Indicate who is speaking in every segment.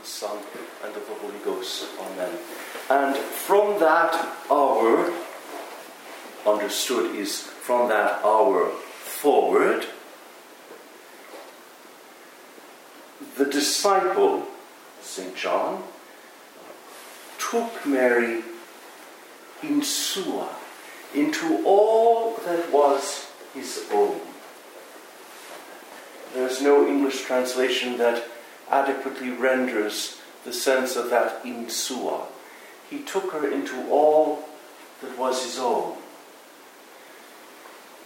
Speaker 1: the Son, and of the Holy Ghost. Amen. And from that hour, understood is from that hour forward, the disciple, St. John, took Mary in Sua, into all that was his own. There's no English translation that adequately renders the sense of that in Sua. He took her into all that was his own,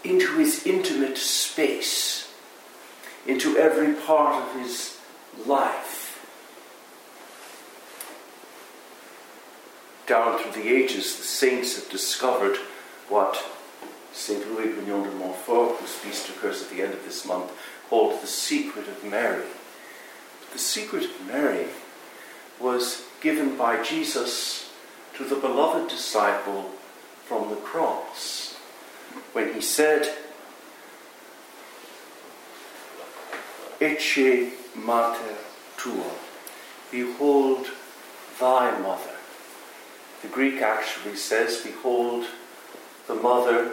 Speaker 1: into his intimate space, into every part of his life. Down through the ages, the saints have discovered what St. Louis Grignion de Montfort, whose feast occurs at the end of this month, called the secret of Mary. The secret of Mary was given by Jesus to the beloved disciple from the cross when he said, Ecce mater tua, behold thy mother. The Greek actually says, Behold the mother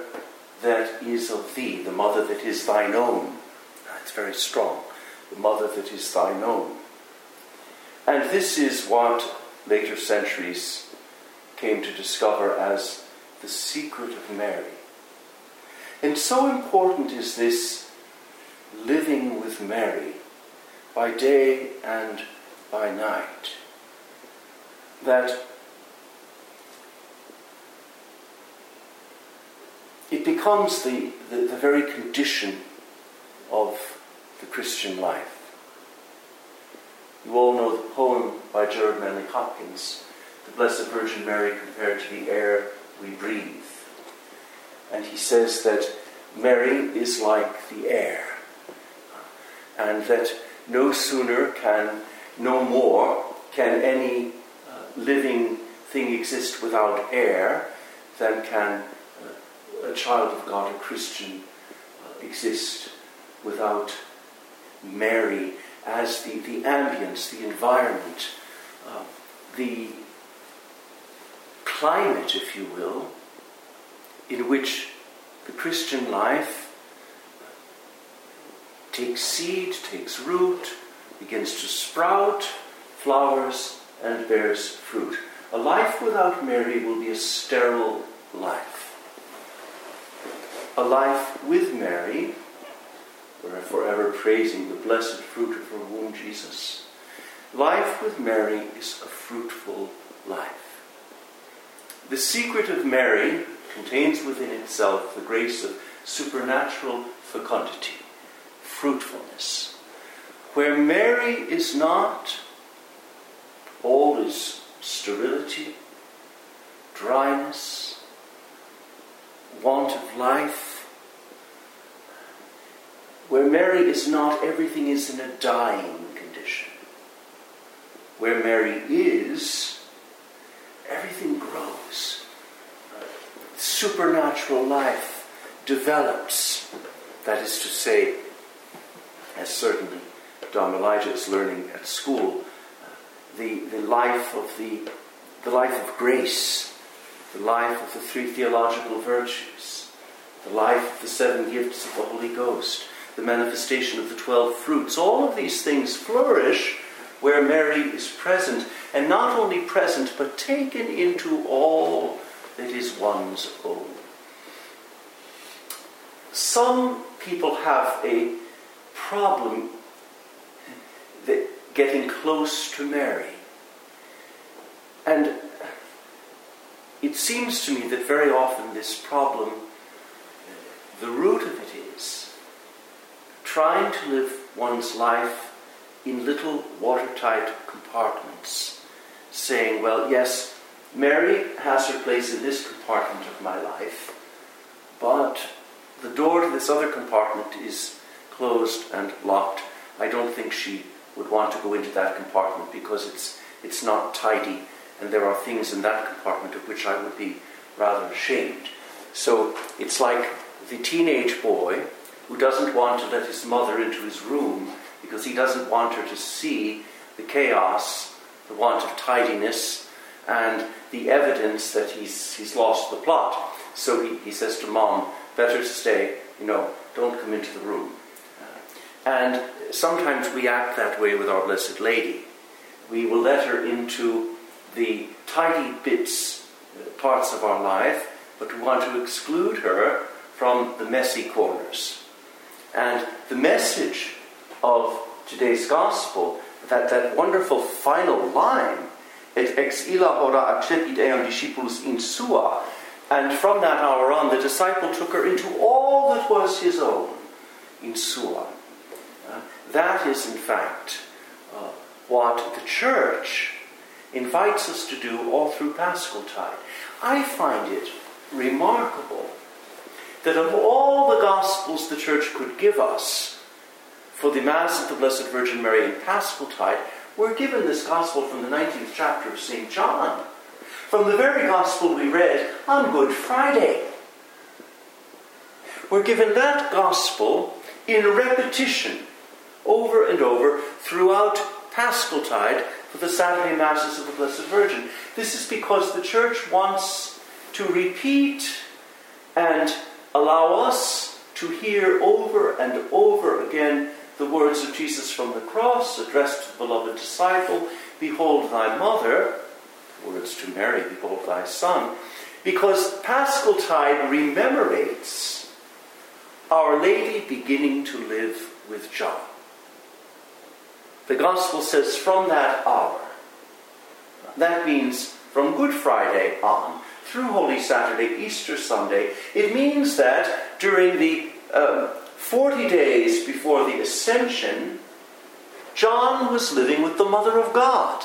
Speaker 1: that is of thee, the mother that is thine own. It's very strong. The mother that is thine own. And this is what later centuries came to discover as the secret of Mary. And so important is this living with Mary by day and by night that it becomes the, the, the, very condition of the Christian life. You all know the poem by Gerard Manley Hopkins, The Blessed Virgin Mary compared to the air we breathe. And he says that Mary is like the air, and that no sooner can, no more can any uh, living thing exist without air than can a child of God, a Christian, uh, exist without Mary as the, the ambience, the environment, uh, the climate, if you will, in which the Christian life takes seed, takes root, begins to sprout, flowers, and bears fruit. A life without Mary will be a sterile life a life with Mary, we're forever praising the blessed fruit of her womb, Jesus. Life with Mary is a fruitful life. The secret of Mary contains within itself the grace of supernatural fecundity, fruitfulness. Where Mary is not, all is sterility, dryness, want of life, where Mary is not, everything is in a dying condition. Where Mary is, everything grows. Uh, supernatural life develops. That is to say, as certainly Dom Elijah is learning at school, uh, the, the life of the, the life of grace the life of the three theological virtues, the life of the seven gifts of the Holy Ghost, the manifestation of the twelve fruits. All of these things flourish where Mary is present, and not only present, but taken into all that is one's own. Some people have a problem getting close to Mary. And it seems to me that very often this problem, the root of trying to live one's life in little watertight compartments, saying, well, yes, Mary has her place in this compartment of my life, but the door to this other compartment is closed and locked. I don't think she would want to go into that compartment because it's, it's not tidy and there are things in that compartment of which I would be rather ashamed. So it's like the teenage boy who doesn't want to let his mother into his room because he doesn't want her to see the chaos the want of tidiness and the evidence that he's, he's lost the plot. So he, he says to mom, better to stay, you know, don't come into the room. And sometimes we act that way with our Blessed Lady. We will let her into the tidy bits, uh, parts of our life, but we want to exclude her from the messy corners. And the message of today's gospel, that, that wonderful final line, et ex illa hora accepit eam discipulus in sua, and from that hour on, the disciple took her into all that was his own, in sua. Uh, that is, in fact, uh, what the church invites us to do all through Paschal Tide. I find it remarkable that of all the Gospels the church could give us for the Mass of the Blessed Virgin Mary in Paschal Tide, we're given this Gospel from the 19th chapter of St. John, from the very Gospel we read on Good Friday. We're given that Gospel in repetition over and over throughout Paschal Tide for the Saturday Masses of the Blessed Virgin. This is because the Church wants to repeat and allow us to hear over and over again the words of Jesus from the cross addressed to the beloved disciple Behold thy mother, words to Mary, Behold thy son, because Paschal Tide rememorates Our Lady beginning to live with John. The Gospel says from that hour, that means from Good Friday on, through Holy Saturday, Easter Sunday, it means that during the um, 40 days before the Ascension, John was living with the Mother of God.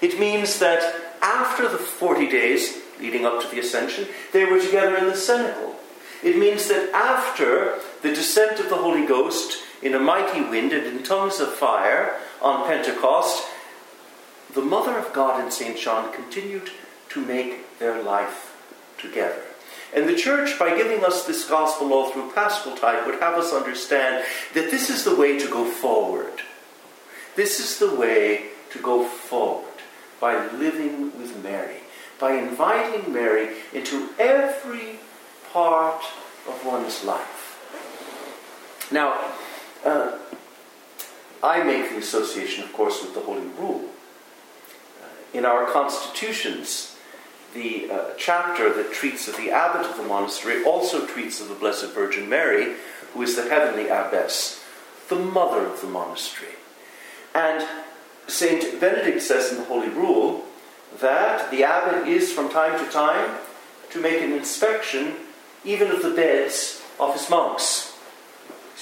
Speaker 1: It means that after the 40 days leading up to the Ascension, they were together in the cenacle. It means that after the descent of the Holy Ghost in a mighty wind and in tongues of fire on Pentecost, the Mother of God and St. John continued to make their life together. And the church, by giving us this gospel all through Paschal Tide, would have us understand that this is the way to go forward. This is the way to go forward by living with Mary, by inviting Mary into every part of one's life. Now, uh, I make the association, of course, with the Holy Rule. In our constitutions, the uh, chapter that treats of the abbot of the monastery also treats of the Blessed Virgin Mary, who is the heavenly abbess, the mother of the monastery. And St. Benedict says in the Holy Rule that the abbot is from time to time to make an inspection even of the beds of his monks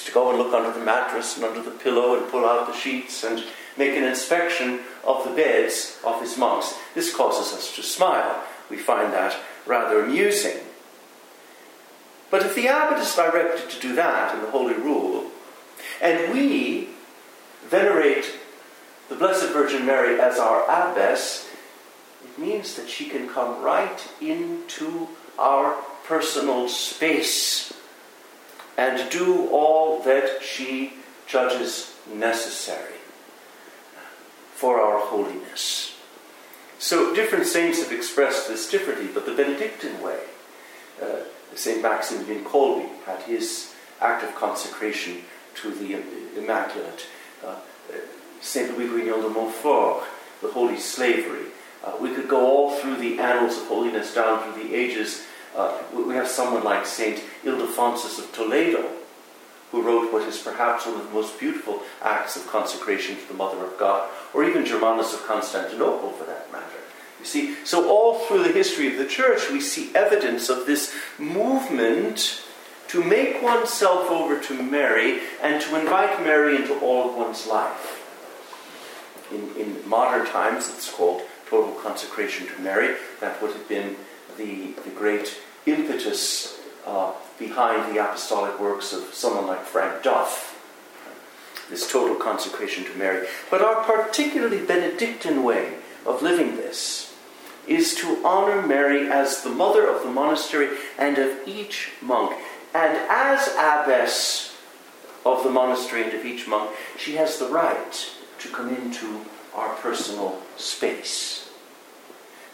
Speaker 1: to go and look under the mattress and under the pillow and pull out the sheets and make an inspection of the beds of his monks. This causes us to smile. We find that rather amusing. But if the abbot is directed to do that in the Holy Rule, and we venerate the Blessed Virgin Mary as our abbess, it means that she can come right into our personal space and do all that she judges necessary for our holiness. So different saints have expressed this differently, but the Benedictine way, uh, St. Maximilian Kolbe had his act of consecration to the Immaculate. Uh, St. Louis Grignion de Montfort, the Holy Slavery. Uh, we could go all through the annals of holiness down through the ages uh, we have someone like Saint Ildefonsus of Toledo, who wrote what is perhaps one of the most beautiful acts of consecration to the Mother of God, or even Germanus of Constantinople for that matter. You see, so all through the history of the church, we see evidence of this movement to make oneself over to Mary and to invite Mary into all of one's life. In, in modern times, it's called total consecration to Mary. That would have been the, the great impetus uh, behind the apostolic works of someone like Frank Duff, this total consecration to Mary. But our particularly Benedictine way of living this is to honor Mary as the mother of the monastery and of each monk. And as abbess of the monastery and of each monk, she has the right to come into our personal space.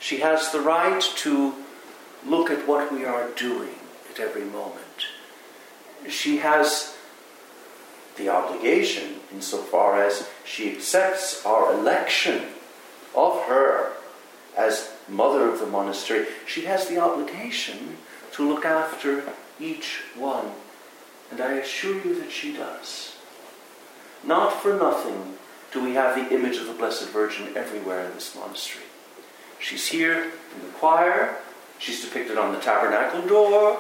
Speaker 1: She has the right to look at what we are doing at every moment. She has the obligation, insofar as she accepts our election of her as mother of the monastery, she has the obligation to look after each one. And I assure you that she does. Not for nothing do we have the image of the Blessed Virgin everywhere in this monastery. She's here in the choir, she's depicted on the tabernacle door,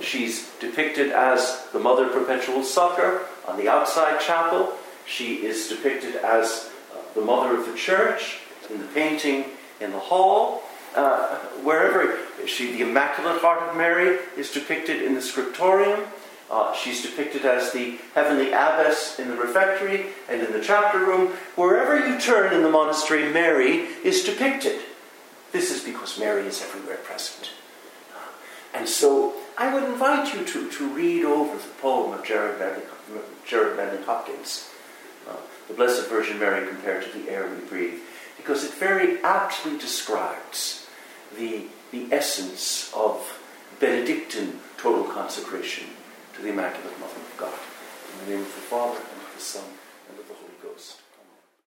Speaker 1: she's depicted as the Mother Perpetual Succor on the outside chapel, she is depicted as uh, the Mother of the Church in the painting in the hall. Uh, wherever she, the Immaculate Heart of Mary is depicted in the scriptorium. Uh, she's depicted as the heavenly abbess in the refectory and in the chapter room. Wherever you turn in the monastery, Mary is depicted. This is because Mary is everywhere present. And so I would invite you to, to read over the poem of Gerard Manley, Hopkins, uh, The Blessed Virgin Mary compared to the air we breathe, because it very aptly describes the, the essence of Benedictine total consecration to the Immaculate Mother of God. In the name of the Father, and of the Son,